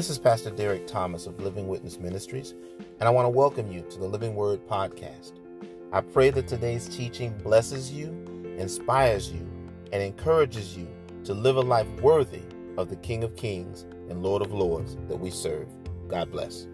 This is Pastor Derrick Thomas of Living Witness Ministries, and I want to welcome you to the Living Word Podcast. I pray that today's teaching blesses you, inspires you, and encourages you to live a life worthy of the King of Kings and Lord of Lords that we serve. God bless.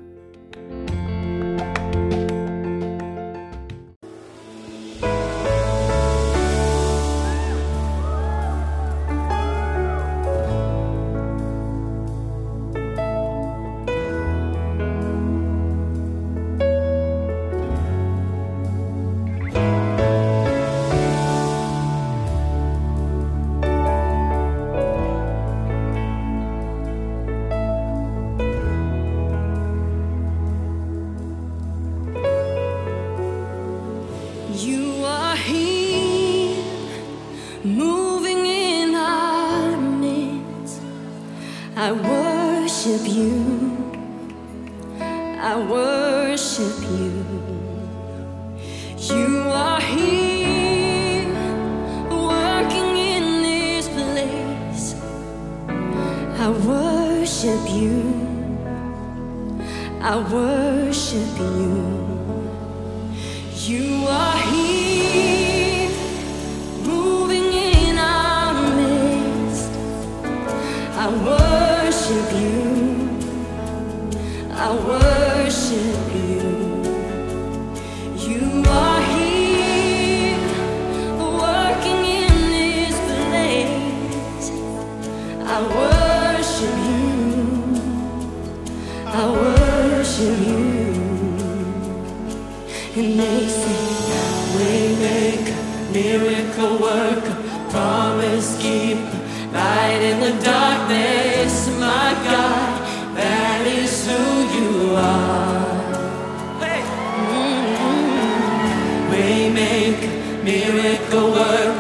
you. And they say we make miracle work, Promise keep, light in the darkness My God, that is who you are. Mm -hmm. Waymaker, miracle work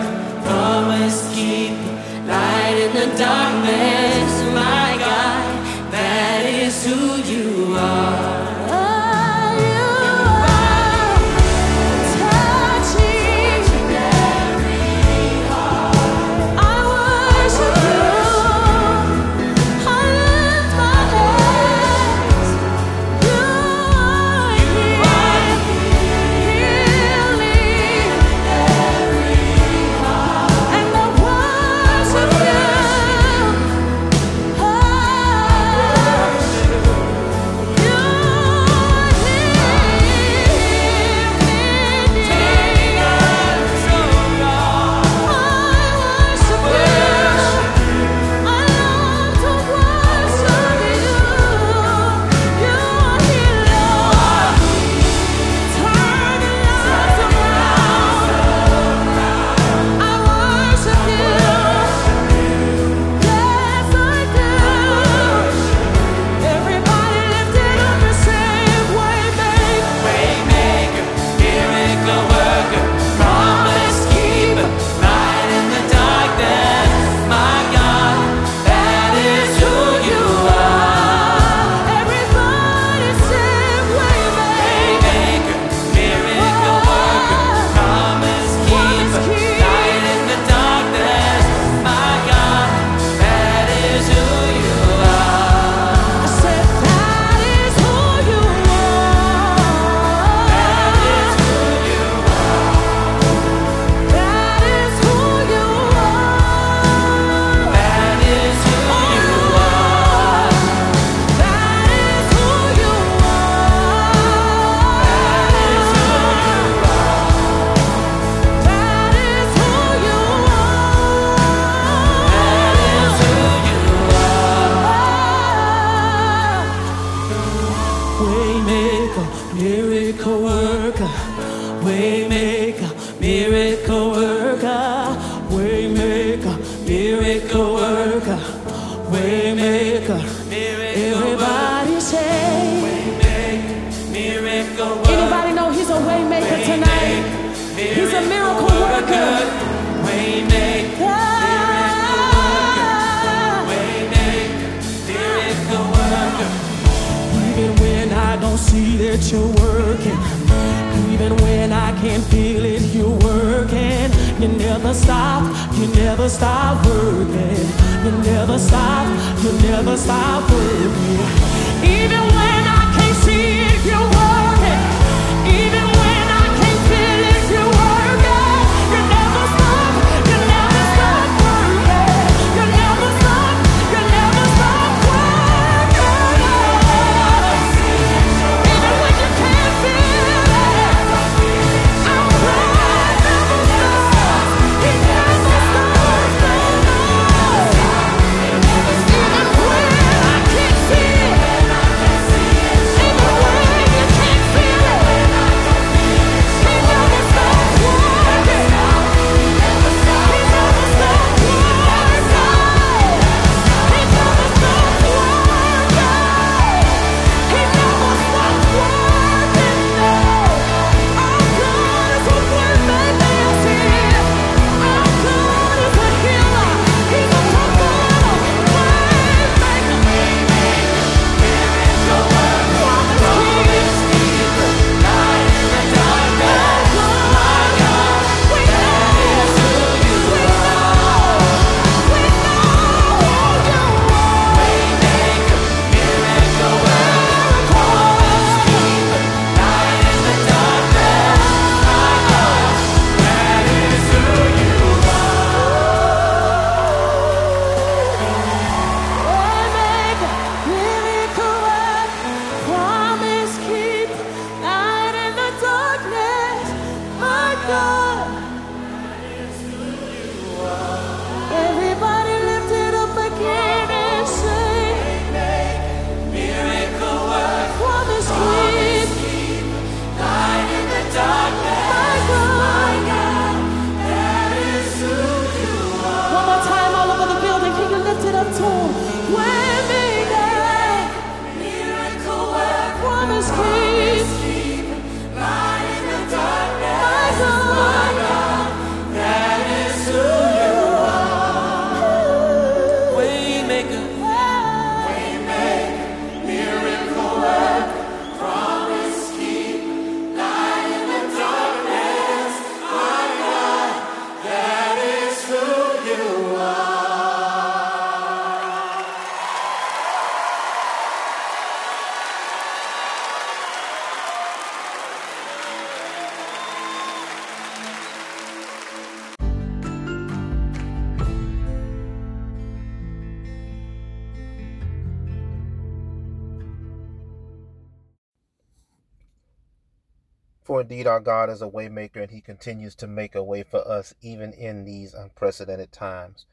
indeed our God is a waymaker and he continues to make a way for us even in these unprecedented times.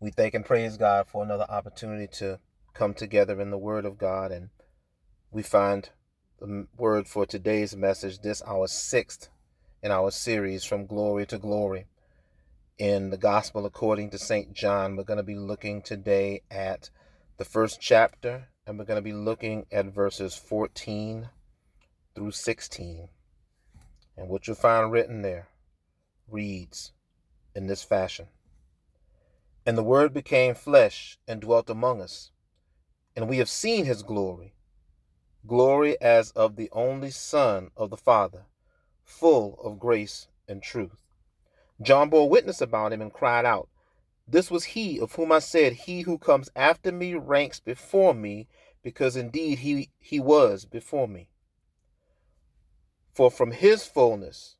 We thank and praise God for another opportunity to come together in the word of God and we find the word for today's message this our sixth in our series from glory to glory in the gospel according to St. John. We're going to be looking today at the first chapter and we're going to be looking at verses 14 through 16. And what you'll find written there reads in this fashion And the Word became flesh and dwelt among us, and we have seen his glory glory as of the only Son of the Father, full of grace and truth. John bore witness about him and cried out, This was he of whom I said, He who comes after me ranks before me, because indeed he, he was before me. For from his fullness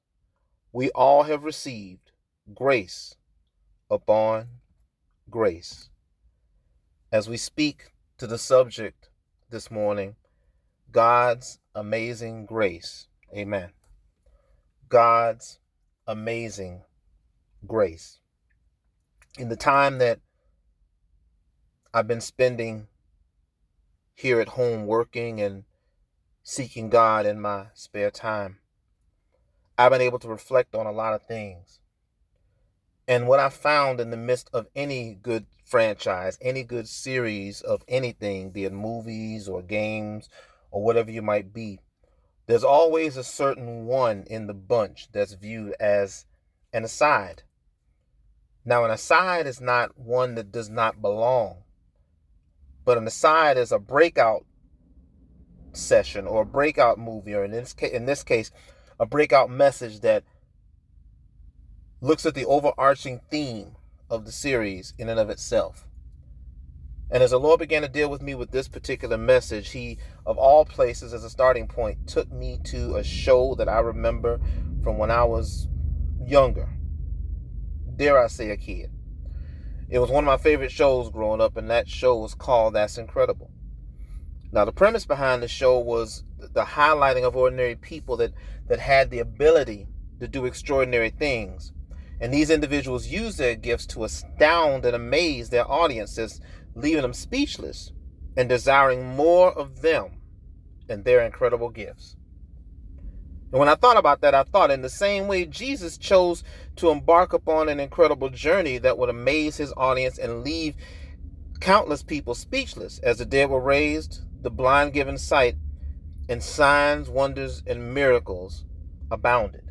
we all have received grace upon grace. As we speak to the subject this morning, God's amazing grace. Amen. God's amazing grace. In the time that I've been spending here at home working and seeking God in my spare time, I've been able to reflect on a lot of things. And what I found in the midst of any good franchise, any good series of anything, be it movies or games or whatever you might be, there's always a certain one in the bunch that's viewed as an aside. Now, an aside is not one that does not belong, but an aside is a breakout session or a breakout movie, or in this case, in this case, a breakout message that looks at the overarching theme of the series in and of itself. And as the Lord began to deal with me with this particular message, He, of all places, as a starting point, took me to a show that I remember from when I was younger. Dare I say, a kid. It was one of my favorite shows growing up, and that show was called That's Incredible. Now, the premise behind the show was the highlighting of ordinary people that, that had the ability to do extraordinary things. And these individuals used their gifts to astound and amaze their audiences leaving them speechless and desiring more of them and their incredible gifts. And when I thought about that, I thought in the same way Jesus chose to embark upon an incredible journey that would amaze his audience and leave countless people speechless as the dead were raised, the blind given sight, and signs, wonders, and miracles abounded.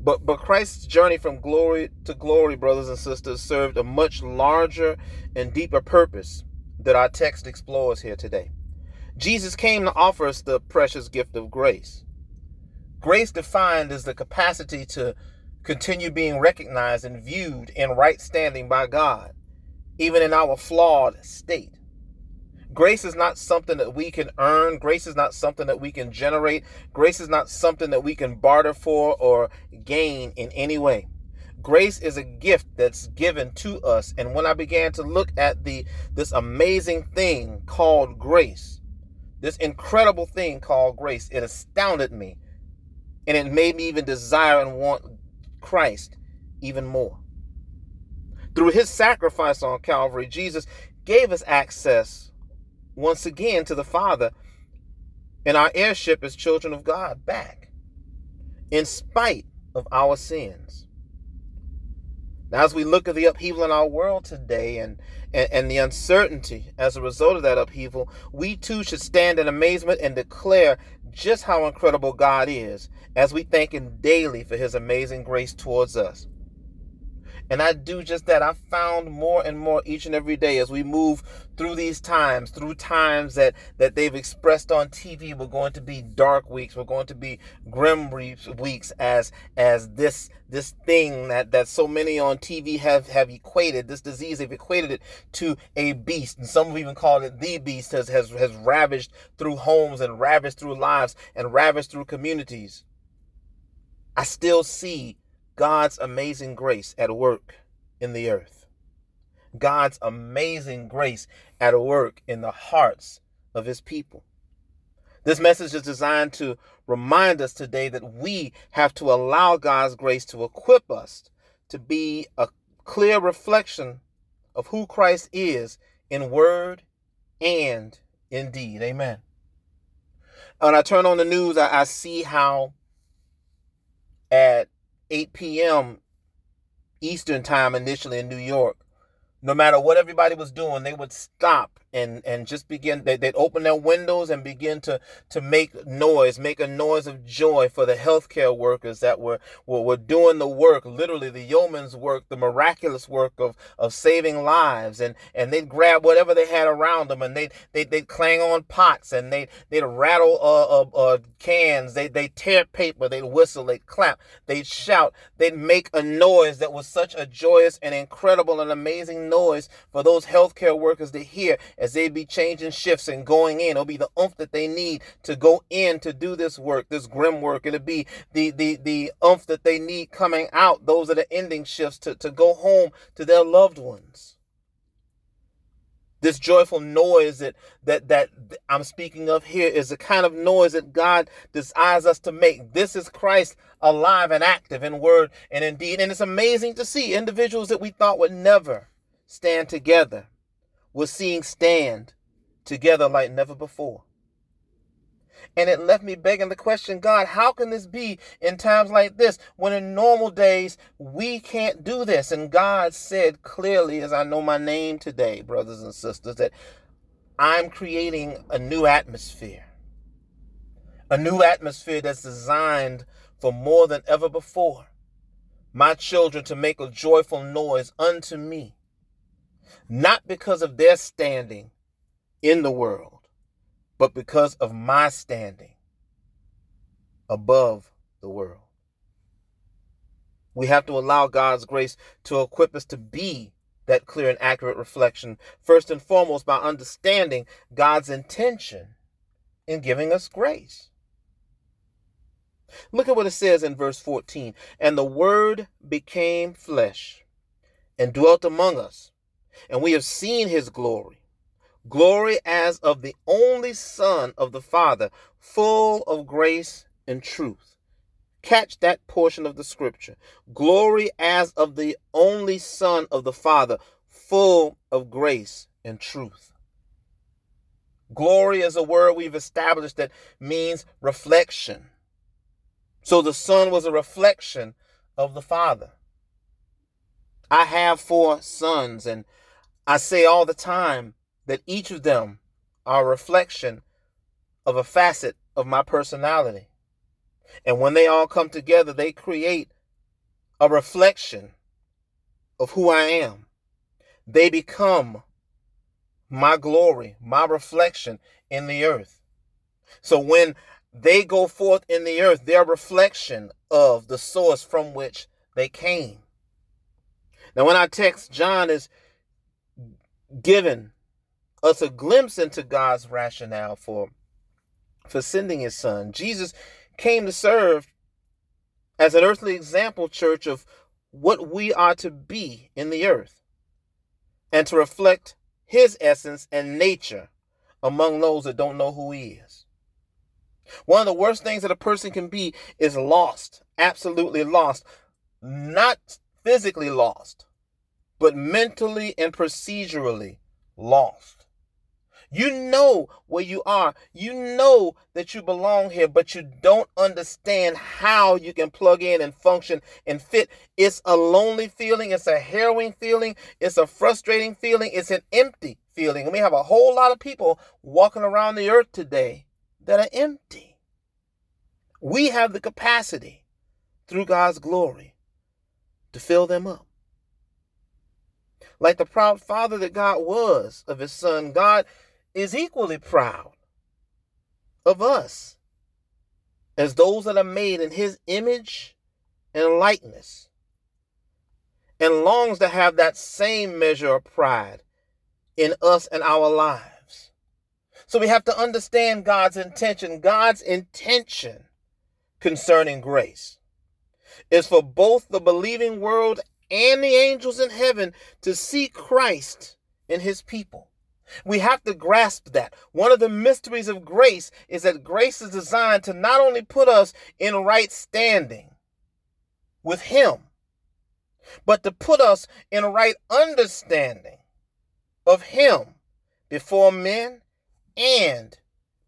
But but Christ's journey from glory to glory, brothers and sisters, served a much larger and deeper purpose that our text explores here today. Jesus came to offer us the precious gift of grace. Grace defined as the capacity to continue being recognized and viewed in right standing by God, even in our flawed state. Grace is not something that we can earn. Grace is not something that we can generate. Grace is not something that we can barter for or gain in any way. Grace is a gift that's given to us. And when I began to look at the this amazing thing called grace, this incredible thing called grace, it astounded me. And it made me even desire and want Christ even more. Through his sacrifice on Calvary, Jesus gave us access once again to the Father and our heirship as children of God back, in spite of our sins. Now, as we look at the upheaval in our world today and, and, and the uncertainty as a result of that upheaval, we too should stand in amazement and declare just how incredible God is as we thank Him daily for His amazing grace towards us. And I do just that. I found more and more each and every day as we move through these times, through times that that they've expressed on TV. We're going to be dark weeks. We're going to be grim weeks as as this this thing that that so many on TV have have equated this disease. They've equated it to a beast, and some have even called it the beast. Has has has ravaged through homes and ravaged through lives and ravaged through communities. I still see God's amazing grace at work in the earth. God's amazing grace at work in the hearts of his people. This message is designed to remind us today that we have to allow God's grace to equip us to be a clear reflection of who Christ is in word and in deed. Amen. When I turn on the news, I, I see how at 8 p.m. Eastern time initially in New York. No matter what everybody was doing, they would stop and and just begin they, they'd open their windows and begin to to make noise make a noise of joy for the healthcare workers that were, were were doing the work literally the yeoman's work the miraculous work of of saving lives. And and they'd grab whatever they had around them and they'd they'd, they'd clang on pots and they'd they'd rattle uh, uh, uh cans. They they tear paper they'd whistle they'd clap they'd shout they'd make a noise that was such a joyous and incredible and amazing noise for those healthcare workers to hear as they'd be changing shifts and going in. It'll be the oomph that they need to go in to do this work, this grim work. It'll be the the the oomph that they need coming out. Those are the ending shifts to, to go home to their loved ones. This joyful noise that, that that I'm speaking of here is the kind of noise that God desires us to make. This is Christ alive and active in word and in deed. And it's amazing to see individuals that we thought would never stand together was seeing stand together like never before. And it left me begging the question God, how can this be in times like this when in normal days we can't do this? And God said clearly, as I know my name today, brothers and sisters, that I'm creating a new atmosphere. A new atmosphere that's designed for more than ever before. My children to make a joyful noise unto me not because of their standing in the world, but because of my standing above the world. We have to allow God's grace to equip us to be that clear and accurate reflection, first and foremost by understanding God's intention in giving us grace. Look at what it says in verse 14. And the Word became flesh and dwelt among us, and we have seen his glory. Glory as of the only Son of the Father, full of grace and truth. Catch that portion of the scripture. Glory as of the only Son of the Father, full of grace and truth. Glory is a word we've established that means reflection. So the Son was a reflection of the Father. I have four sons, and I say all the time that each of them are a reflection of a facet of my personality. And when they all come together, they create a reflection of who I am. They become my glory, my reflection in the earth. So when they go forth in the earth, they're a reflection of the source from which they came. Now, when our text, John is given us a glimpse into God's rationale for, for sending his son. Jesus came to serve as an earthly example, church, of what we are to be in the earth and to reflect his essence and nature among those that don't know who he is. One of the worst things that a person can be is lost, absolutely lost, not physically lost, but mentally and procedurally lost. You know where you are. You know that you belong here, but you don't understand how you can plug in and function and fit. It's a lonely feeling. It's a harrowing feeling. It's a frustrating feeling. It's an empty feeling. And we have a whole lot of people walking around the earth today that are empty. We have the capacity through God's glory to fill them up. Like the proud father that God was of his son, God is equally proud of us as those that are made in his image and likeness and longs to have that same measure of pride in us and our lives. So we have to understand God's intention. God's intention concerning grace is for both the believing world and the angels in heaven to see Christ in his people. We have to grasp that. One of the mysteries of grace is that grace is designed to not only put us in right standing with Him, but to put us in right understanding of Him before men and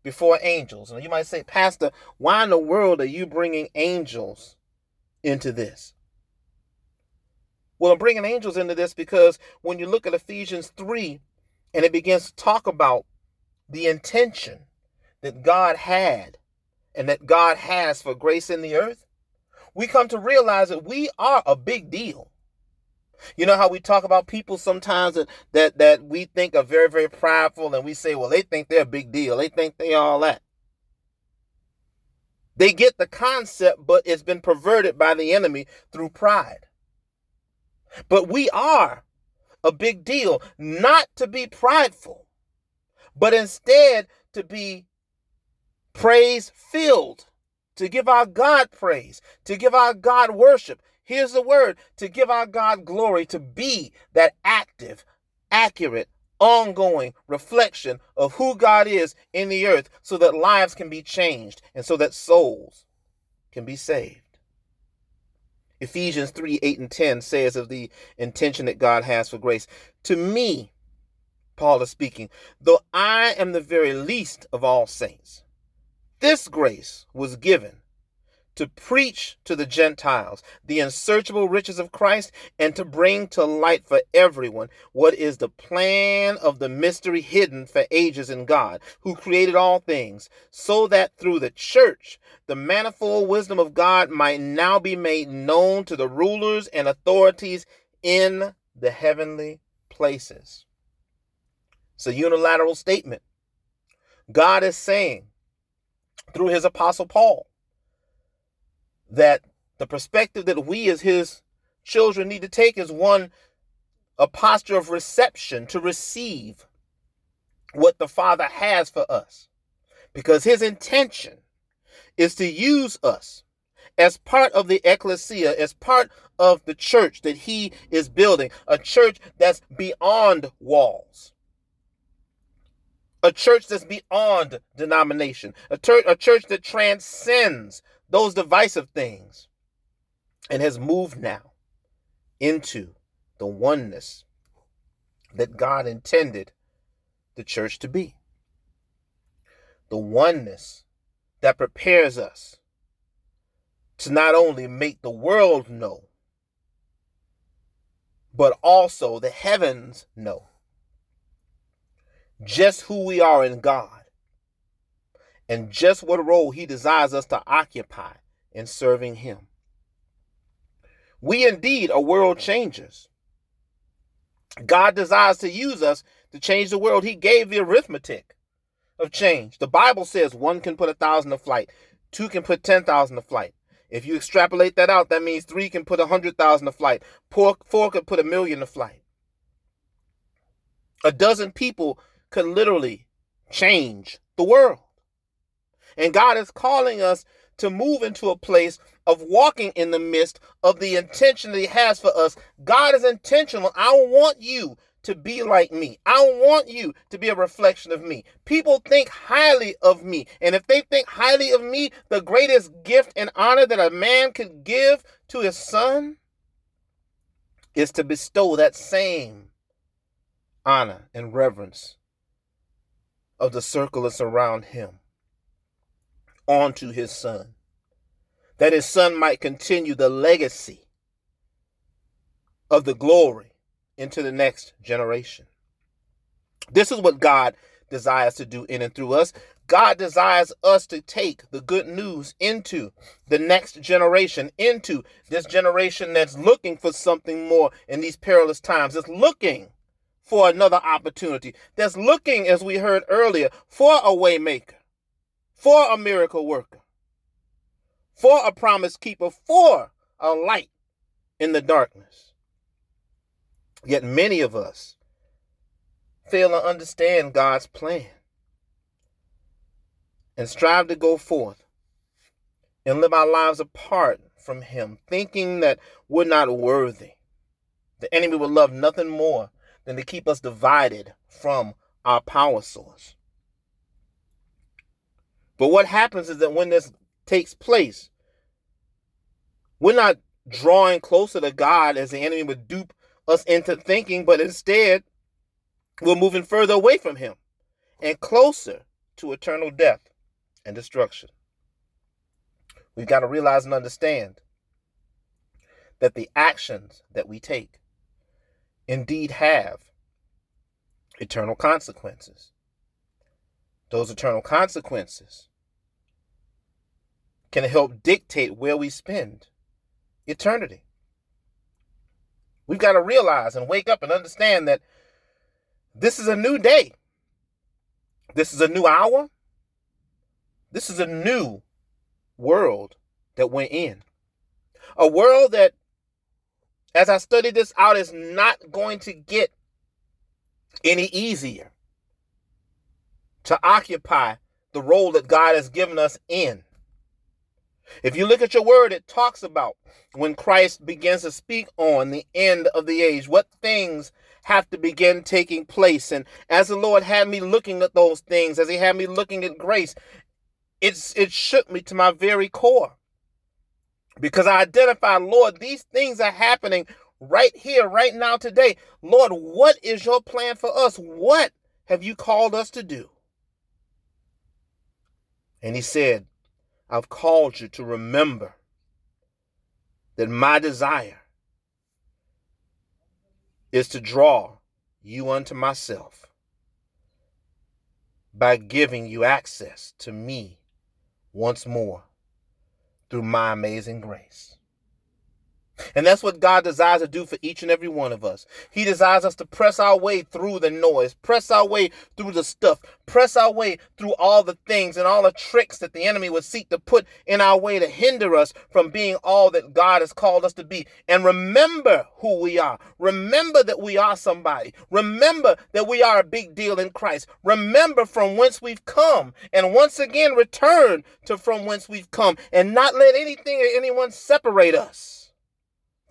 before angels. And you might say, Pastor, why in the world are you bringing angels into this? Well, I'm bringing angels into this because when you look at Ephesians 3 and it begins to talk about the intention that God had and that God has for grace in the earth, we come to realize that we are a big deal. You know how we talk about people sometimes that, that that we think are very, very prideful, and we say, well, they think they're a big deal. They think they all that. They get the concept, but it's been perverted by the enemy through pride. But we are a big deal, not to be prideful, but instead to be praise filled, to give our God praise, to give our God worship. Here's the word to give our God glory, to be that active, accurate, ongoing reflection of who God is in the earth so that lives can be changed and so that souls can be saved. Ephesians 3 8 and 10 says of the intention that God has for grace. To me, Paul is speaking, though I am the very least of all saints, this grace was given to preach to the Gentiles the unsearchable riches of Christ and to bring to light for everyone what is the plan of the mystery hidden for ages in God, who created all things, so that through the church the manifold wisdom of God might now be made known to the rulers and authorities in the heavenly places. It's a unilateral statement. God is saying through his apostle Paul, that the perspective that we as his children need to take is one a posture of reception to receive what the Father has for us. Because his intention is to use us as part of the ecclesia, as part of the church that he is building, a church that's beyond walls. A church that's beyond denomination, a, church, a church that transcends those divisive things and has moved now into the oneness that God intended the church to be. The oneness that prepares us to not only make the world know, but also the heavens know just who we are in God and just what role He desires us to occupy in serving Him. We indeed are world changers. God desires to use us to change the world. He gave the arithmetic of change. The Bible says one can put a thousand to flight, two can put 10,000 to flight. If you extrapolate that out, that means three can put a hundred thousand to flight. Four, four could put a million to flight. A dozen people could literally change the world. And God is calling us to move into a place of walking in the midst of the intention that He has for us. God is intentional. I want you to be like me. I want you to be a reflection of me. People think highly of me. And if they think highly of me, the greatest gift and honor that a man could give to his son is to bestow that same honor and reverence of the circle that's around him onto his son. That his son might continue the legacy of the glory into the next generation. This is what God desires to do in and through us. God desires us to take the good news into the next generation, into this generation that's looking for something more in these perilous times, that's looking for another opportunity, that's looking, as we heard earlier, for a waymaker, for a miracle worker, for a promise keeper, for a light in the darkness. Yet many of us fail to understand God's plan and strive to go forth and live our lives apart from Him, thinking that we're not worthy. The enemy would love nothing more than to keep us divided from our power source. But what happens is that when this takes place, we're not drawing closer to God as the enemy would dupe us into thinking, but instead, we're moving further away from Him and closer to eternal death and destruction. We've got to realize and understand that the actions that we take indeed have eternal consequences. Those eternal consequences can help dictate where we spend eternity. We've got to realize and wake up and understand that this is a new day. This is a new hour. This is a new world that we're in. A world that, as I study this out, is not going to get any easier to occupy the role that God has given us in. If you look at your word, it talks about when Christ begins to speak on the end of the age, what things have to begin taking place. And as the Lord had me looking at those things, as He had me looking at grace, it's it shook me to my very core. Because I identified, Lord, these things are happening right here, right now, today. Lord, what is your plan for us? What have you called us to do? And he said, I've called you to remember that my desire is to draw you unto myself by giving you access to me once more through my amazing grace. And that's what God desires to do for each and every one of us. He desires us to press our way through the noise, press our way through the stuff, press our way through all the things and all the tricks that the enemy would seek to put in our way to hinder us from being all that God has called us to be. And remember who we are. Remember that we are somebody. Remember that we are a big deal in Christ. Remember from whence we've come and once again return to from whence we've come and not let anything or anyone separate us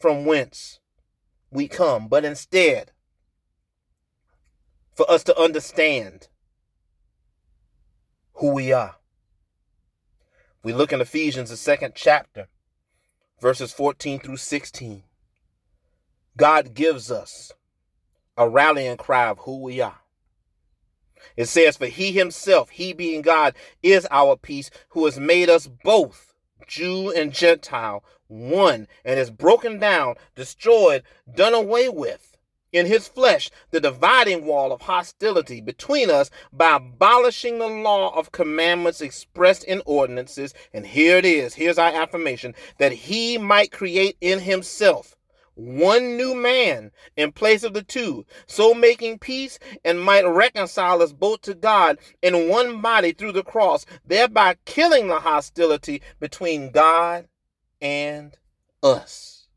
from whence we come, but instead for us to understand who we are. We look in Ephesians, the second chapter, verses 14 through 16. God gives us a rallying cry of who we are. It says, For he himself, he being God, is our peace, who has made us both Jew and Gentile one and is broken down, destroyed, done away with in his flesh the dividing wall of hostility between us by abolishing the law of commandments expressed in ordinances. And here it is here's our affirmation that he might create in himself one new man in place of the two, so making peace and might reconcile us both to God in one body through the cross, thereby killing the hostility between God and us.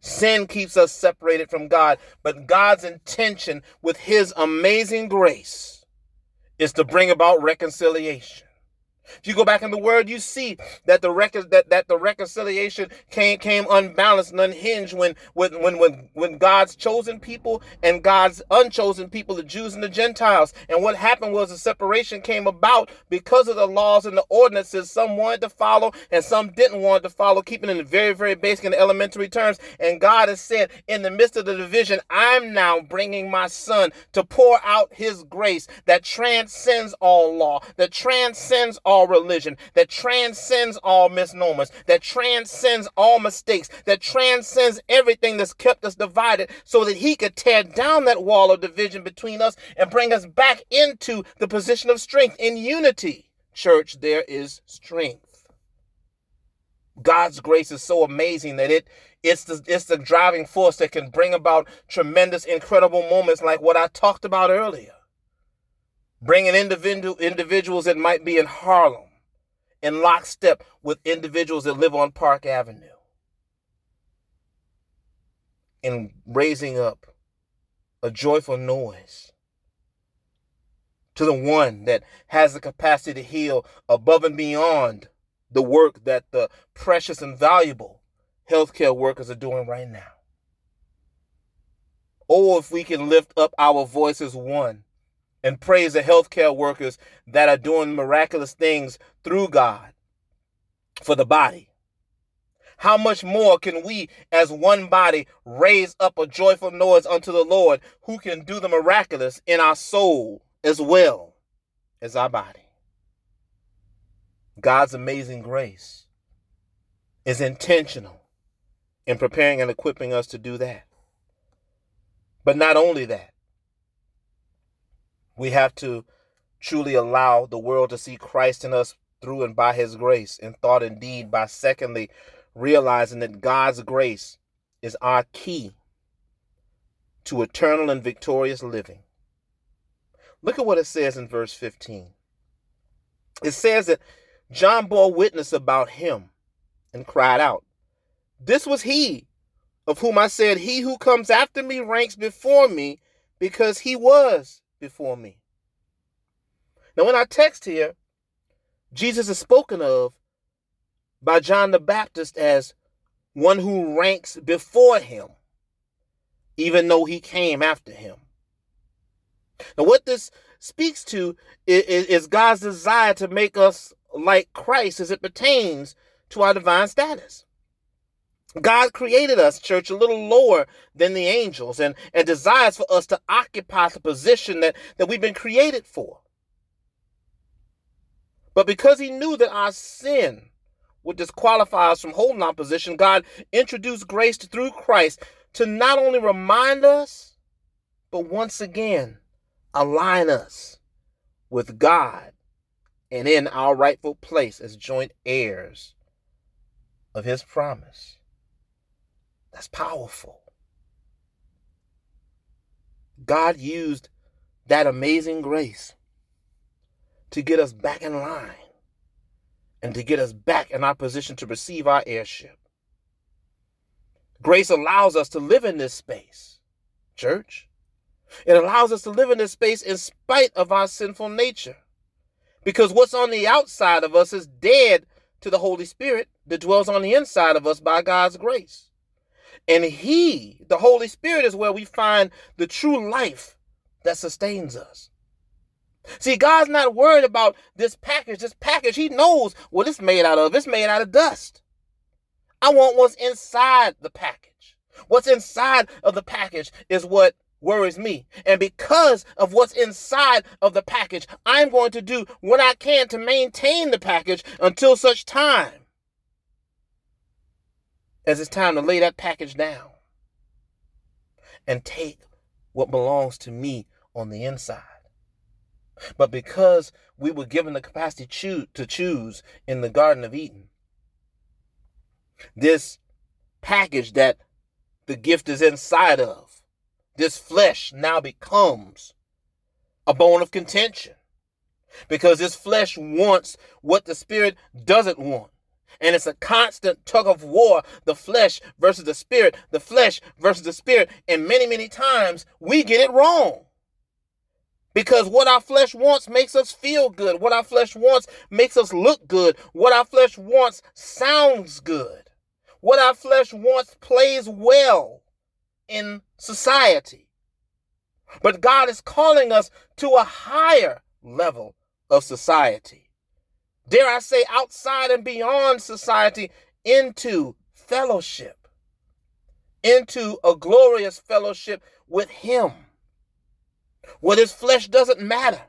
Sin keeps us separated from God, but God's intention with his amazing grace is to bring about reconciliation. If you go back in the word, you see that the record that, that the reconciliation came came unbalanced and unhinged when when when when when God's chosen people and God's unchosen people, the Jews and the Gentiles. And what happened was the separation came about because of the laws and the ordinances some wanted to follow and some didn't want to follow, keeping in very, very basic and elementary terms. And God has said, in the midst of the division, I'm now bringing my son to pour out his grace that transcends all law, that transcends all religion, that transcends all misnomers, that transcends all mistakes, that transcends everything that's kept us divided, so that he could tear down that wall of division between us and bring us back into the position of strength in unity. Church, there is strength. God's grace is so amazing that it it's the it's the driving force that can bring about tremendous, incredible moments like what I talked about earlier bringing individual individuals that might be in Harlem in lockstep with individuals that live on Park Avenue and raising up a joyful noise to the one that has the capacity to heal above and beyond the work that the precious and valuable healthcare workers are doing right now. Or if we can lift up our voices one and praise the healthcare workers that are doing miraculous things through God for the body. How much more can we, as one body, raise up a joyful noise unto the Lord who can do the miraculous in our soul as well as our body? God's amazing grace is intentional in preparing and equipping us to do that. But not only that, we have to truly allow the world to see Christ in us through and by his grace in thought and deed by secondly realizing that God's grace is our key to eternal and victorious living. Look at what it says in verse 15. It says that John bore witness about him and cried out, This was he of whom I said, He who comes after me ranks before me because he was before me. Now, in our text here, Jesus is spoken of by John the Baptist as one who ranks before him, even though he came after him. Now, what this speaks to is, God's desire to make us like Christ as it pertains to our divine status. God created us, church, a little lower than the angels and, and desires for us to occupy the position that, that we've been created for. But because he knew that our sin would disqualify us from holding our position, God introduced grace through Christ to not only remind us, but once again align us with God and in our rightful place as joint heirs of his promise. That's powerful. God used that amazing grace to get us back in line and to get us back in our position to receive our heirship. Grace allows us to live in this space, church. It allows us to live in this space in spite of our sinful nature. Because what's on the outside of us is dead to the Holy Spirit that dwells on the inside of us by God's grace. And He, the Holy Spirit, is where we find the true life that sustains us. See, God's not worried about this package. This package, He knows what it's made out of. It's made out of dust. I want what's inside the package. What's inside of the package is what worries me. And because of what's inside of the package, I'm going to do what I can to maintain the package until such time as it's time to lay that package down and take what belongs to me on the inside. But because we were given the capacity to choose in the Garden of Eden, this package that the gift is inside of, this flesh now becomes a bone of contention. Because this flesh wants what the spirit doesn't want. And it's a constant tug of war, the flesh versus the spirit, the flesh versus the spirit. And many, many times we get it wrong. Because what our flesh wants makes us feel good. What our flesh wants makes us look good. What our flesh wants sounds good. What our flesh wants plays well in society. But God is calling us to a higher level of society. Dare I say, outside and beyond society, into fellowship, into a glorious fellowship with Him where this flesh doesn't matter.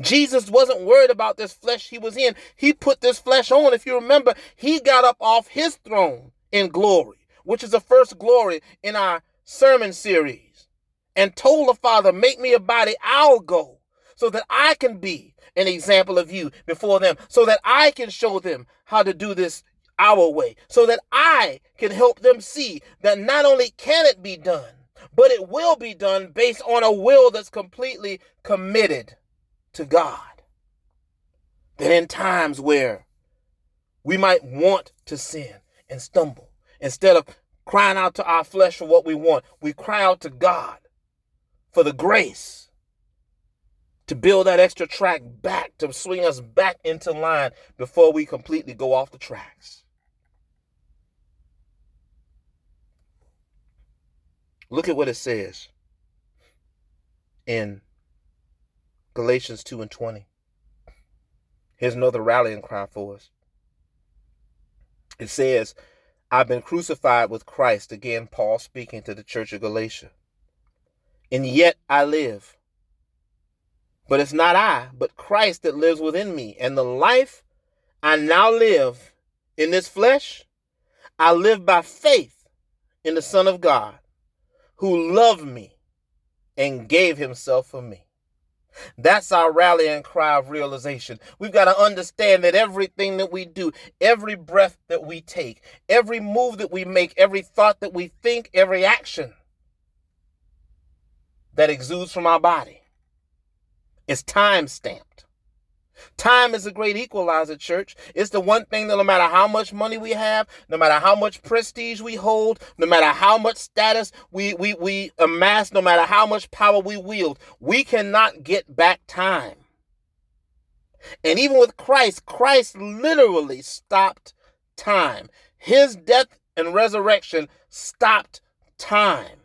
Jesus wasn't worried about this flesh he was in. He put this flesh on. If you remember, he got up off his throne in glory, which is the first glory in our sermon series, and told the Father, Make me a body, I'll go, so that I can be an example of you before them, so that I can show them how to do this our way, so that I can help them see that not only can it be done, but it will be done based on a will that's completely committed to God. That in times where we might want to sin and stumble, instead of crying out to our flesh for what we want, we cry out to God for the grace to build that extra track back, to swing us back into line before we completely go off the tracks. Look at what it says in Galatians 2 and 20. Here's another rallying cry for us. It says, I've been crucified with Christ. Again, Paul speaking to the church of Galatia. And yet I live. But it's not I, but Christ that lives within me. And the life I now live in this flesh, I live by faith in the Son of God who loved me and gave himself for me. That's our rallying cry of realization. We've got to understand that everything that we do, every breath that we take, every move that we make, every thought that we think, every action that exudes from our body is time stamped. Time is a great equalizer, church. It's the one thing that no matter how much money we have, no matter how much prestige we hold, no matter how much status we, we, we amass, no matter how much power we wield, we cannot get back time. And even with Christ, Christ literally stopped time. His death and resurrection stopped time.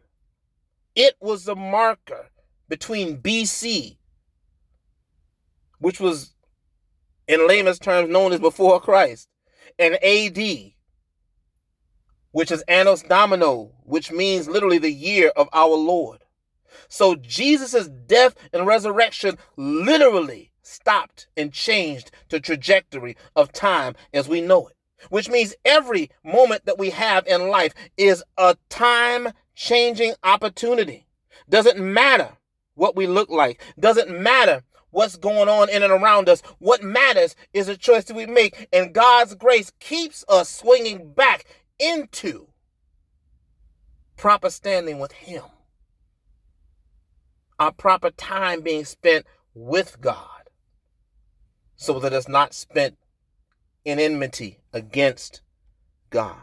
It was the marker between BC, which was in layman's terms known as before Christ, and AD, which is Annos Domino, which means literally the year of our Lord. So Jesus' death and resurrection literally stopped and changed the trajectory of time as we know it, which means every moment that we have in life is a time changing opportunity. Doesn't matter what we look like, doesn't matter what's going on in and around us. What matters is the choice that we make, and God's grace keeps us swinging back into proper standing with Him, our proper time being spent with God, so that it's not spent in enmity against God.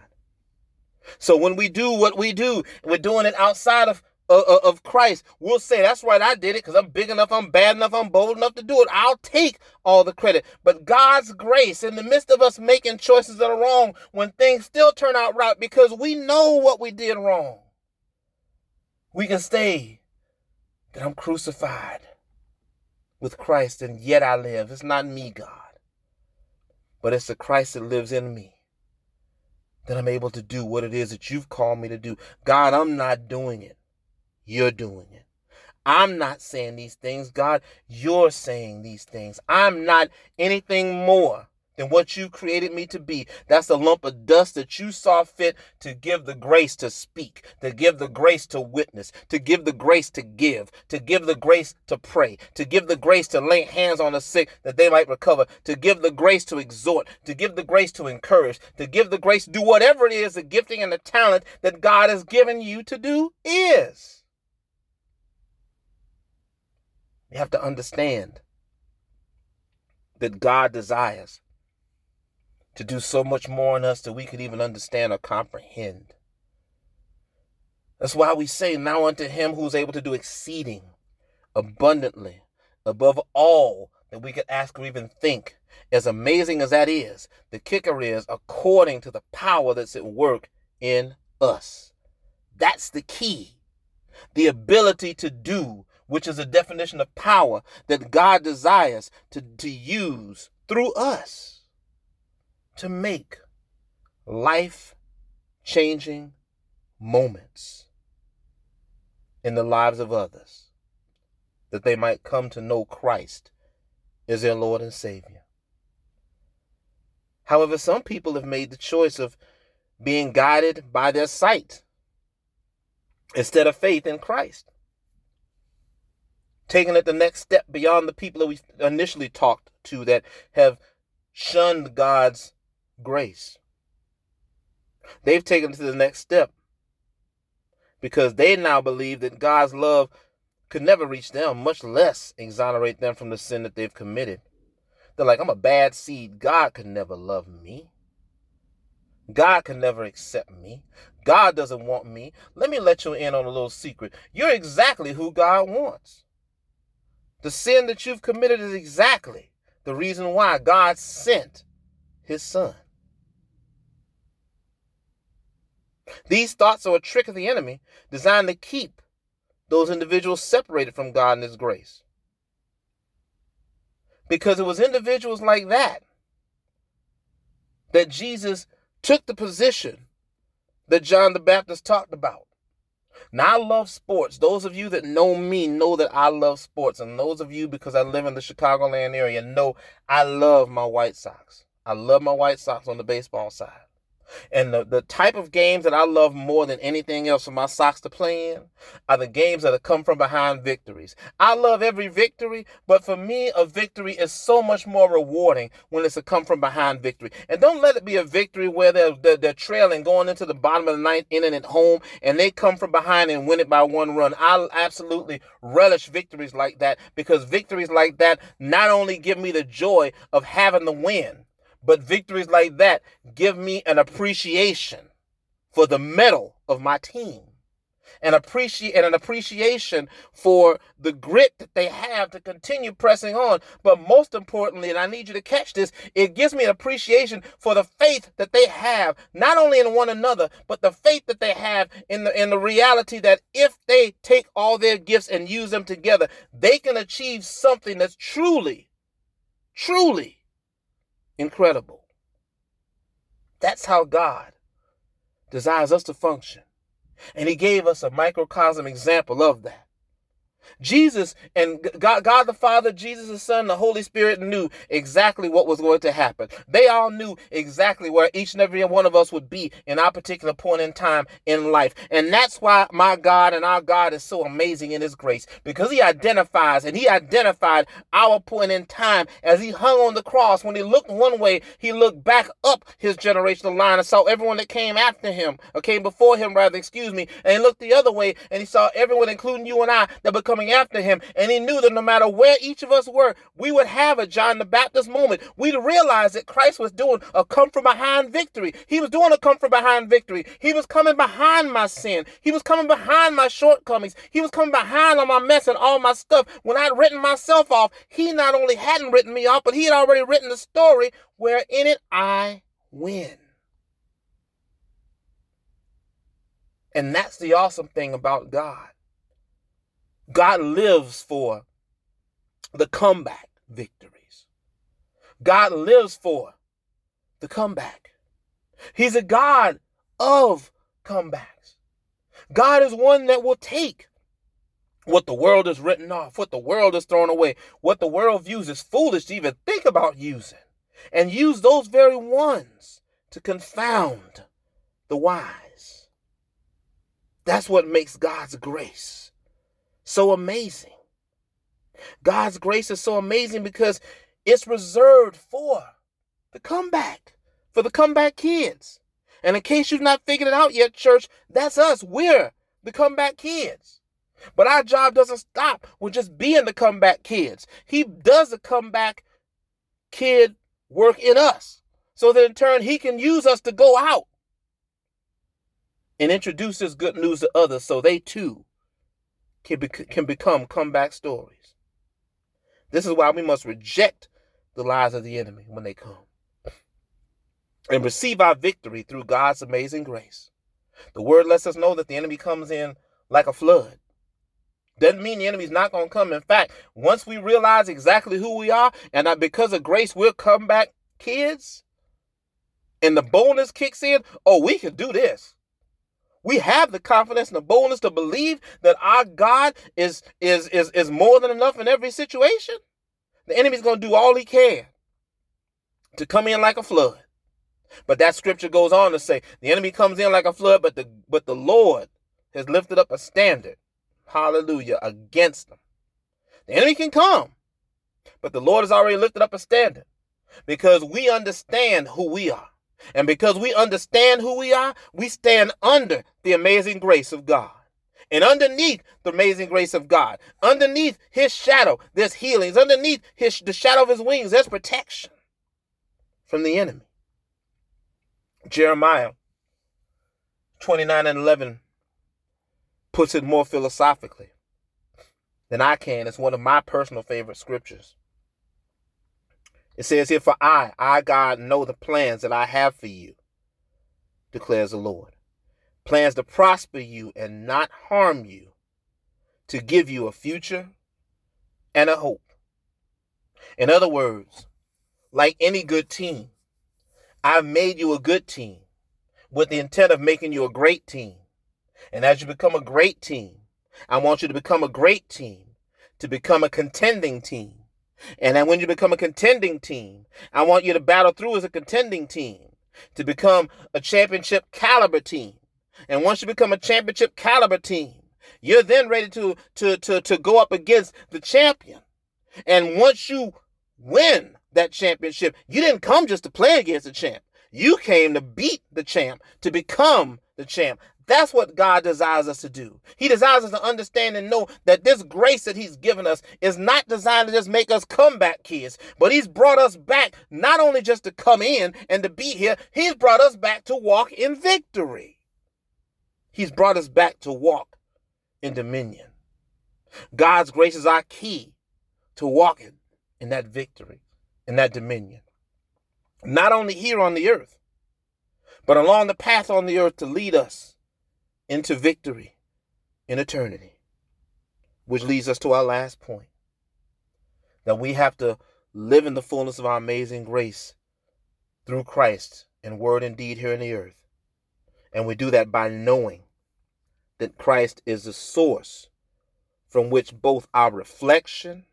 So when we do what we do, we're doing it outside of of, of Christ. We'll say, that's right, I did it because I'm big enough, I'm bad enough, I'm bold enough to do it. I'll take all the credit. But God's grace, in the midst of us making choices that are wrong, when things still turn out right, because we know what we did wrong, we can say that I'm crucified with Christ and yet I live. It's not me, God, but it's the Christ that lives in me that I'm able to do what it is that you've called me to do. God, I'm not doing it. You're doing it. I'm not saying these things, God. You're saying these things. I'm not anything more than what you created me to be. That's a lump of dust that you saw fit to give the grace to speak, to give the grace to witness, to give the grace to give, to give the grace to pray, to give the grace to lay hands on the sick that they might recover, to give the grace to exhort, to give the grace to encourage, to give the grace to do whatever it is the gifting and the talent that God has given you to do is. You have to understand that God desires to do so much more in us that we could even understand or comprehend. That's why we say, Now unto him who's able to do exceeding abundantly above all that we could ask or even think. As amazing as that is, the kicker is according to the power that's at work in us. That's the key. The ability to do, which is a definition of power that God desires to, to use through us to make life changing moments in the lives of others that they might come to know Christ as their Lord and Savior. However, some people have made the choice of being guided by their sight instead of faith in Christ. Taking it the next step beyond the people that we initially talked to that have shunned God's grace. They've taken it to the next step because they now believe that God's love could never reach them, much less exonerate them from the sin that they've committed. They're like, I'm a bad seed. God could never love me. God can never accept me. God doesn't want me. Let me let you in on a little secret. You're exactly who God wants. The sin that you've committed is exactly the reason why God sent his son. These thoughts are a trick of the enemy designed to keep those individuals separated from God and his grace. Because it was individuals like that that Jesus took the position that John the Baptist talked about. Now, I love sports. Those of you that know me know that I love sports. And those of you, because I live in the Chicagoland area, know I love my White Sox. I love my White Sox on the baseball side. And the, the type of games that I love more than anything else for my Sox to play in are the games that come from behind victories. I love every victory, but for me, a victory is so much more rewarding when it's a come from behind victory. And don't let it be a victory where they're, they're, they're trailing going into the bottom of the ninth inning at home and they come from behind and win it by one run. I absolutely relish victories like that because victories like that not only give me the joy of having the win, but victories like that give me an appreciation for the metal of my team. And appreciate and an appreciation for the grit that they have to continue pressing on. But most importantly, and I need you to catch this, it gives me an appreciation for the faith that they have, not only in one another, but the faith that they have in the in the reality that if they take all their gifts and use them together, they can achieve something that's truly, truly incredible. That's how God desires us to function. And He gave us a microcosm example of that. Jesus and God, God the Father, Jesus the Son, the Holy Spirit knew exactly what was going to happen. They all knew exactly where each and every one of us would be in our particular point in time in life. And that's why my God and our God is so amazing in his grace because he identifies and he identified our point in time as he hung on the cross. When he looked one way, he looked back up his generational line and saw everyone that came after him or came before him, rather, excuse me. And he looked the other way and he saw everyone, including you and I, that were coming after him. And he knew that no matter where each of us were, we would have a John the Baptist moment. We'd realize that Christ was doing a come from behind victory. He was doing a come from behind victory. He was coming behind my sin. He was coming behind my shortcomings. He was coming behind all my mess and all my stuff. When I'd written myself off, he not only hadn't written me off, but he had already written the story where in it I win. And that's the awesome thing about God. God lives for the comeback victories. God lives for the comeback. He's a God of comebacks. God is one that will take what the world is written off, what the world is thrown away, what the world views as foolish to even think about using, and use those very ones to confound the wise. That's what makes God's grace so amazing. God's grace is so amazing because it's reserved for the comeback, for the comeback kids. And in case you've not figured it out yet, church, that's us. We're the comeback kids. But our job doesn't stop with just being the comeback kids. He does the comeback kid work in us. So that in turn, he can use us to go out and introduce this good news to others so they too can, can become comeback stories. This is why we must reject the lies of the enemy when they come and receive our victory through God's amazing grace. The word lets us know that the enemy comes in like a flood. Doesn't mean the enemy's not going to come. In fact, once we realize exactly who we are and that because of grace we'll come back kids and the bonus kicks in, oh, we can do this. We have the confidence and the boldness to believe that our God is is is is more than enough in every situation. The enemy's going to do all he can to come in like a flood. But that scripture goes on to say the enemy comes in like a flood, but the but the Lord has lifted up a standard, hallelujah, against them. The enemy can come, but the Lord has already lifted up a standard because we understand who we are. And because we understand who we are, we stand under the amazing grace of God. And underneath the amazing grace of God, underneath his shadow, there's healings. Underneath his the shadow of his wings, there's protection from the enemy. Jeremiah 29 and 11 puts it more philosophically than I can. It's one of my personal favorite scriptures. It says here, For I, I God, know the plans that I have for you, declares the Lord. Plans to prosper you and not harm you, to give you a future and a hope. In other words, like any good team, I've made you a good team with the intent of making you a great team. And as you become a great team, I want you to become a great team, to become a contending team. And then when you become a contending team, I want you to battle through as a contending team, to become a championship caliber team. And once you become a championship caliber team, you're then ready to, to, to, to go up against the champion. And once you win that championship, you didn't come just to play against the champ. You came to beat the champ, to become the champ. That's what God desires us to do. He desires us to understand and know that this grace that He's given us is not designed to just make us comeback kids, but He's brought us back not only just to come in and to be here, He's brought us back to walk in victory. He's brought us back to walk in dominion. God's grace is our key to walking in that victory, in that dominion. Not only here on the earth, but along the path on the earth to lead us into victory in eternity. Which leads us to our last point that we have to live in the fullness of our amazing grace through Christ in word and deed here in the earth. And we do that by knowing that Christ is the source from which both our reflection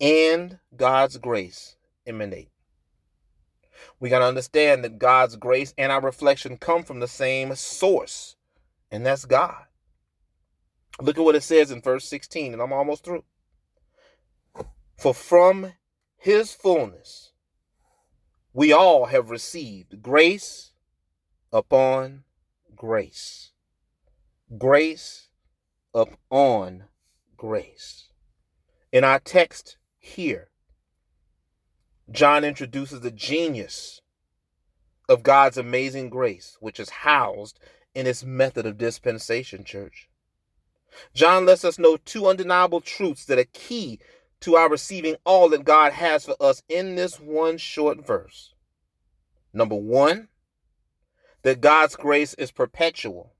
and God's grace emanate. We got to understand that God's grace and our reflection come from the same source, and that's God. Look at what it says in verse 16, and I'm almost through. For from his fullness we all have received grace upon grace. Grace upon grace. In our text here, John introduces the genius of God's amazing grace, which is housed in its method of dispensation, church. John lets us know two undeniable truths that are key to our receiving all that God has for us in this one short verse. Number one, that God's grace is perpetual.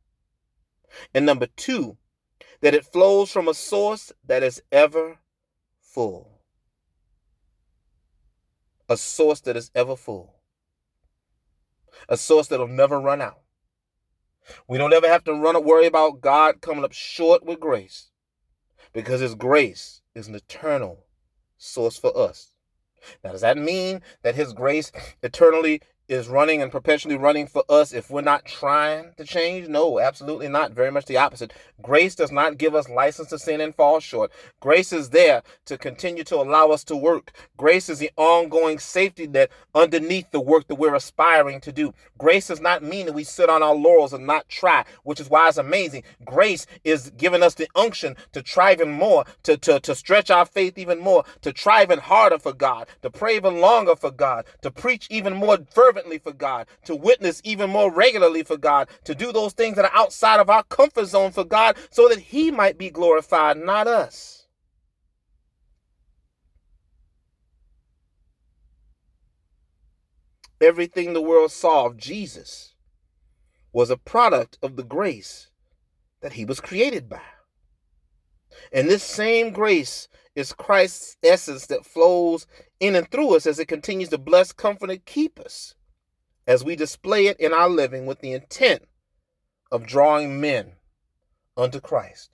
And number two, that it flows from a source that is ever full. A source that is ever full. A source that'll never run out. We don't ever have to run or worry about God coming up short with grace because his grace is an eternal source for us. Now, does that mean that his grace eternally is running and perpetually running for us if we're not trying to change? No, absolutely not. Very much the opposite. Grace does not give us license to sin and fall short. Grace is there to continue to allow us to work. Grace is the ongoing safety net underneath the work that we're aspiring to do. Grace does not mean that we sit on our laurels and not try, which is why it's amazing. Grace is giving us the unction to try even more, to, to, to stretch our faith even more, to try even harder for God, to pray even longer for God, to preach even more fervently for God, to witness even more regularly for God, to do those things that are outside of our comfort zone for God so that He might be glorified, not us. Everything the world saw of Jesus was a product of the grace that He was created by. And this same grace is Christ's essence that flows in and through us as it continues to bless, comfort, and keep us as we display it in our living with the intent of drawing men unto Christ.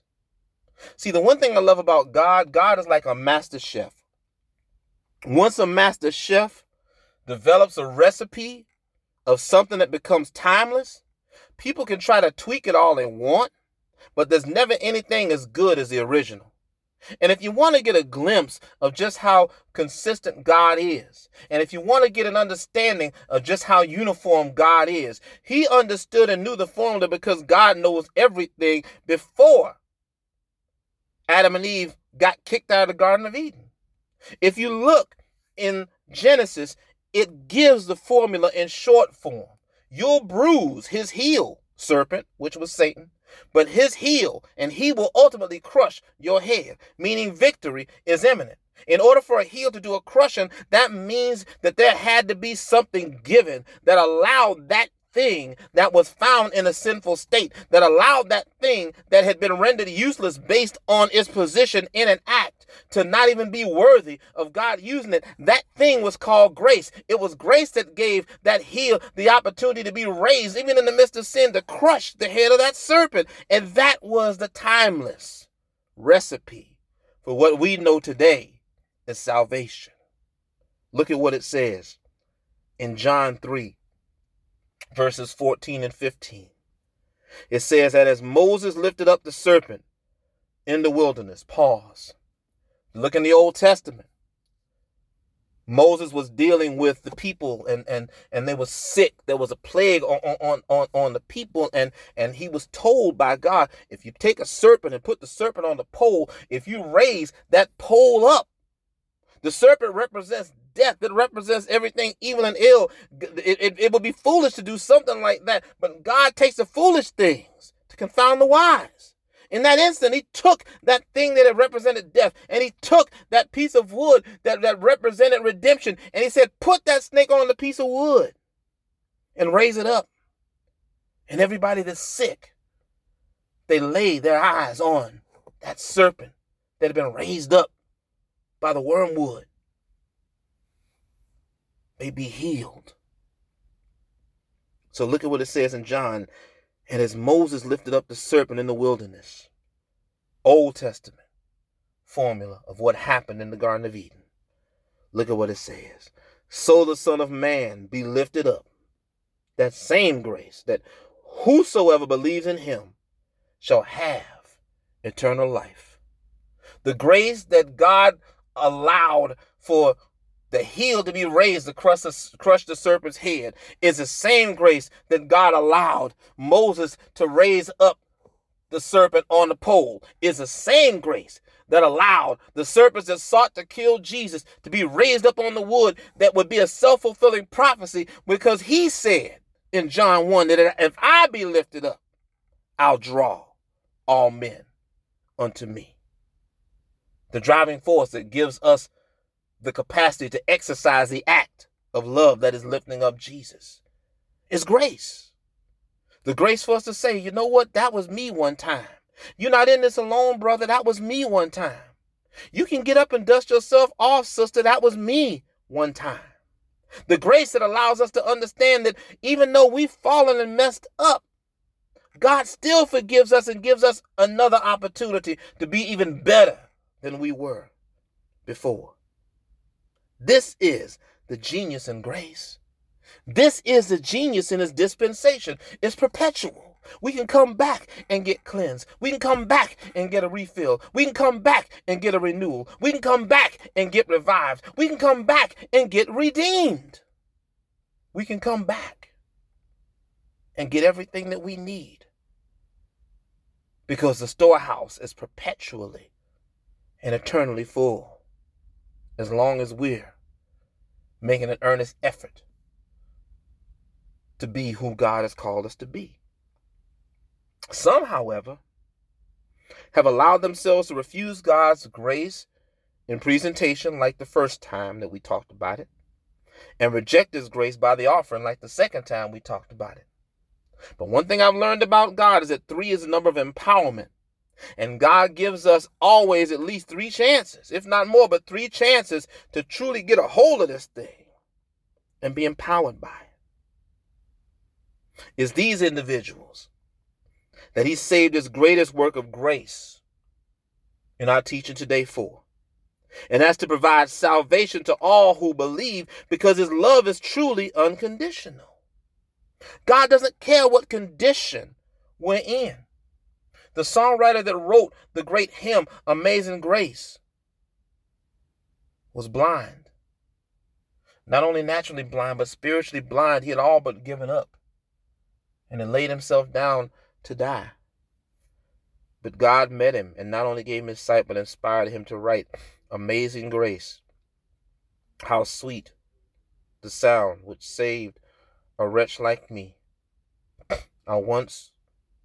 See, the one thing I love about God, God is like a master chef. Once a master chef develops a recipe of something that becomes timeless, people can try to tweak it all they want, but there's never anything as good as the original. And if you want to get a glimpse of just how consistent God is, and if you want to get an understanding of just how uniform God is, He understood and knew the formula because God knows everything before Adam and Eve got kicked out of the Garden of Eden. If you look in Genesis, it gives the formula in short form. You'll bruise his heel, serpent, which was Satan but his heel, and he will ultimately crush your head, meaning victory is imminent. In order for a heel to do a crushing, that means that there had to be something given that allowed that thing that was found in a sinful state, that allowed that thing that had been rendered useless based on its position in an act to not even be worthy of God using it. That thing was called grace. It was grace that gave that heel the opportunity to be raised, even in the midst of sin, to crush the head of that serpent. And that was the timeless recipe for what we know today as salvation. Look at what it says in John 3 verses 14 and 15. It says that as Moses lifted up the serpent in the wilderness, pause. Look in the Old Testament. Moses was dealing with the people and and and they were sick. There was a plague on on on on the people and and he was told by God, if you take a serpent and put the serpent on the pole, if you raise that pole up, the serpent represents death. that represents everything evil and ill. It, it, it would be foolish to do something like that. But God takes the foolish things to confound the wise. In that instant, he took that thing that had represented death and he took that piece of wood that, that represented redemption and he said, Put that snake on the piece of wood and raise it up. And everybody that's sick, they lay their eyes on that serpent that had been raised up by the wormwood may be healed. So look at what it says in John. And as Moses lifted up the serpent in the wilderness, Old Testament formula of what happened in the Garden of Eden. Look at what it says. So the Son of Man be lifted up. That same grace that whosoever believes in him shall have eternal life. The grace that God allowed for the heel to be raised to crush the, crush the serpent's head is the same grace that God allowed Moses to raise up the serpent on the pole is the same grace that allowed the serpents that sought to kill Jesus to be raised up on the wood that would be a self-fulfilling prophecy because he said in John 1 that if I be lifted up, I'll draw all men unto me. The driving force that gives us the capacity to exercise the act of love that is lifting up Jesus is grace. The grace for us to say, you know what, that was me one time. You're not in this alone, brother. That was me one time. You can get up and dust yourself off, sister. That was me one time. The grace that allows us to understand that even though we've fallen and messed up, God still forgives us and gives us another opportunity to be even better than we were before. This is the genius in grace. This is the genius in his dispensation. It's perpetual. We can come back and get cleansed. We can come back and get a refill. We can come back and get a renewal. We can come back and get revived. We can come back and get redeemed. We can come back and get everything that we need because the storehouse is perpetually and eternally full as long as we're making an earnest effort to be who God has called us to be. Some, however, have allowed themselves to refuse God's grace in presentation like the first time that we talked about it, and reject His grace by the offering like the second time we talked about it. But one thing I've learned about God is that three is a number of empowerment. And God gives us always at least three chances, if not more, but three chances to truly get a hold of this thing and be empowered by it. It's these individuals that He saved His greatest work of grace in our teaching today for. And that's to provide salvation to all who believe because His love is truly unconditional. God doesn't care what condition we're in. The songwriter that wrote the great hymn, Amazing Grace, was blind. Not only naturally blind, but spiritually blind. He had all but given up and had laid himself down to die. But God met him and not only gave him his sight, but inspired him to write Amazing Grace. How sweet the sound which saved a wretch like me. I once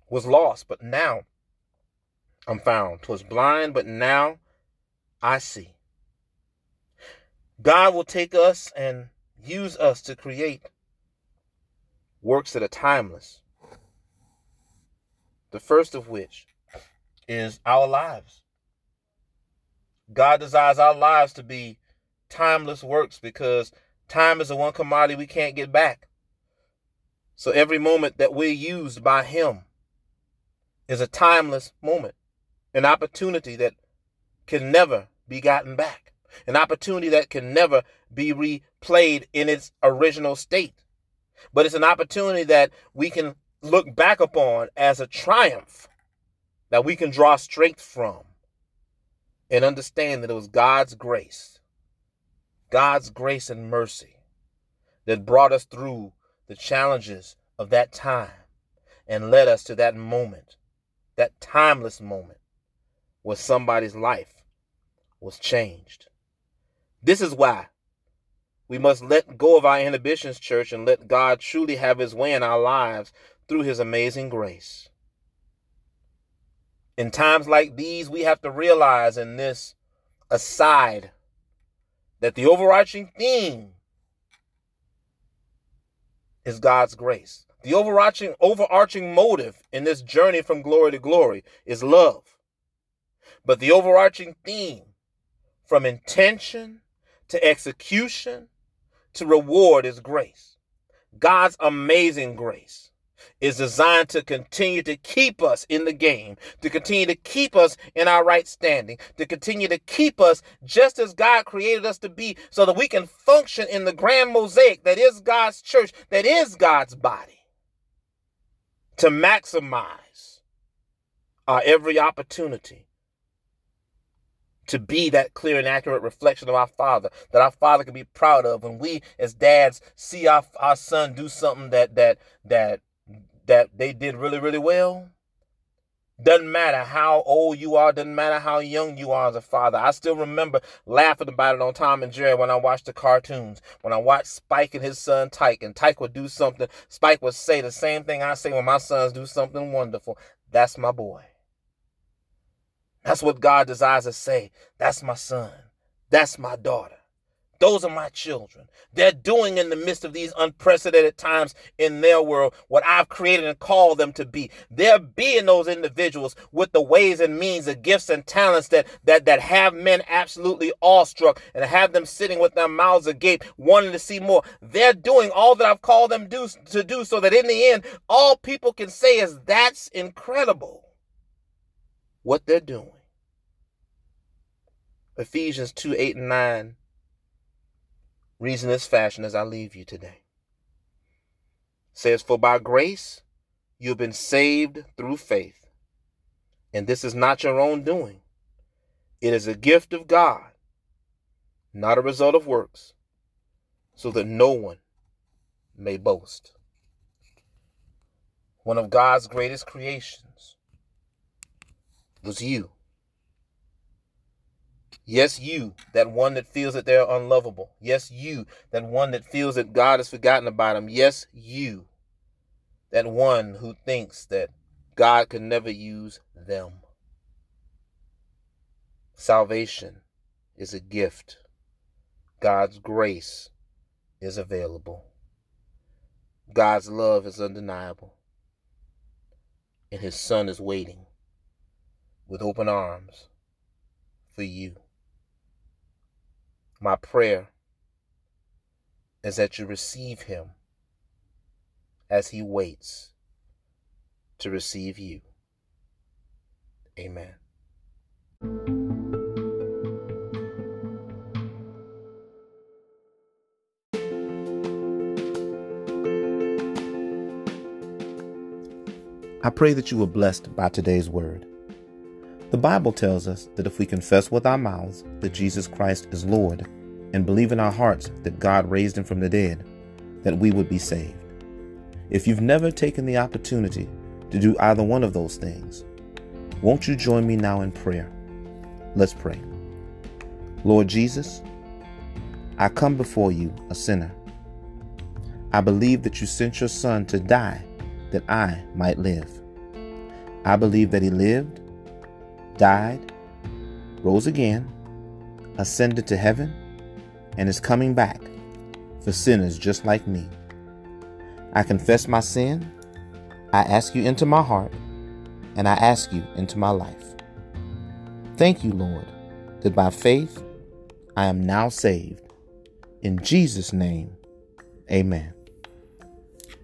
was lost, but now I'm found. 'Twas blind, but now I see. God will take us and use us to create works that are timeless. The first of which is our lives. God desires our lives to be timeless works because time is the one commodity we can't get back. So every moment that we're used by Him is a timeless moment, an opportunity that can never be gotten back, an opportunity that can never be replayed in its original state. But it's an opportunity that we can look back upon as a triumph that we can draw strength from and understand that it was God's grace, God's grace and mercy that brought us through the challenges of that time and led us to that moment, that timeless moment where somebody's life was changed. This is why we must let go of our inhibitions, church, and let God truly have his way in our lives through his amazing grace. In times like these, we have to realize in this aside that the overarching theme is God's grace. The overarching overarching motive in this journey from glory to glory is love. But the overarching theme from intention to execution to reward is grace. God's amazing grace. is designed to continue to keep us in the game, to continue to keep us in our right standing, to continue to keep us just as God created us to be, so that we can function in the grand mosaic that is God's church, that is God's body, to maximize our every opportunity to be that clear and accurate reflection of our father that our father can be proud of. When we as dads see our, our son do something that that that that they did really really well doesn't matter how old you are doesn't matter how young you are as a father. I still remember laughing about it on tom and jerry when i watched the cartoons when i watched spike and his son tyke and tyke would do something spike would say the same thing i say when my sons do something wonderful. That's my boy that's what God desires to say. That's my son. That's my daughter. Those are my children. They're doing in the midst of these unprecedented times in their world what I've created and called them to be. They're being those individuals with the ways and means, the gifts and talents that that that have men absolutely awestruck and have them sitting with their mouths agape, wanting to see more. They're doing all that I've called them do, to do, so that in the end, all people can say is that's incredible. What they're doing. Ephesians 2 8 and 9 reads in this fashion as I leave you today. says, For by grace you have been saved through faith. And this is not your own doing, it is a gift of God, not a result of works, so that no one may boast. One of God's greatest creations was you. Yes, you, that one that feels that they're unlovable. Yes, you, that one that feels that God has forgotten about them. Yes, you, that one who thinks that God could never use them. Salvation is a gift. God's grace is available. God's love is undeniable. And his son is waiting with open arms for you. My prayer is that you receive him as he waits to receive you. Amen. I pray that you were blessed by today's word. The Bible tells us that if we confess with our mouths that Jesus Christ is Lord and believe in our hearts that God raised him from the dead, that we would be saved. If you've never taken the opportunity to do either one of those things, won't you join me now in prayer? Let's pray. Lord Jesus, I come before you a sinner. I believe that you sent your Son to die that I might live. I believe that he lived, died, rose again, ascended to heaven, and is coming back for sinners just like me. I confess my sin, I ask you into my heart, and I ask you into my life. Thank you, Lord, that by faith I am now saved. In Jesus' name, amen.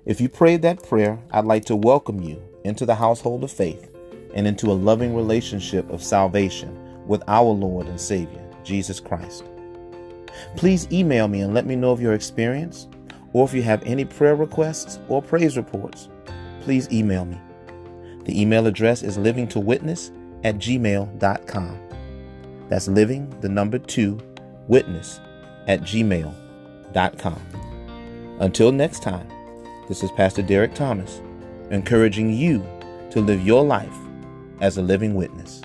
If you prayed that prayer, I'd like to welcome you into the household of faith and into a loving relationship of salvation with our Lord and Savior, Jesus Christ. Please email me and let me know of your experience, or if you have any prayer requests or praise reports, please email me. The email address is livingtowitness at gmail.com. That's living, the number two, witness at gmail.com. Until next time, this is Pastor Derrick Thomas, encouraging you to live your life as a living witness.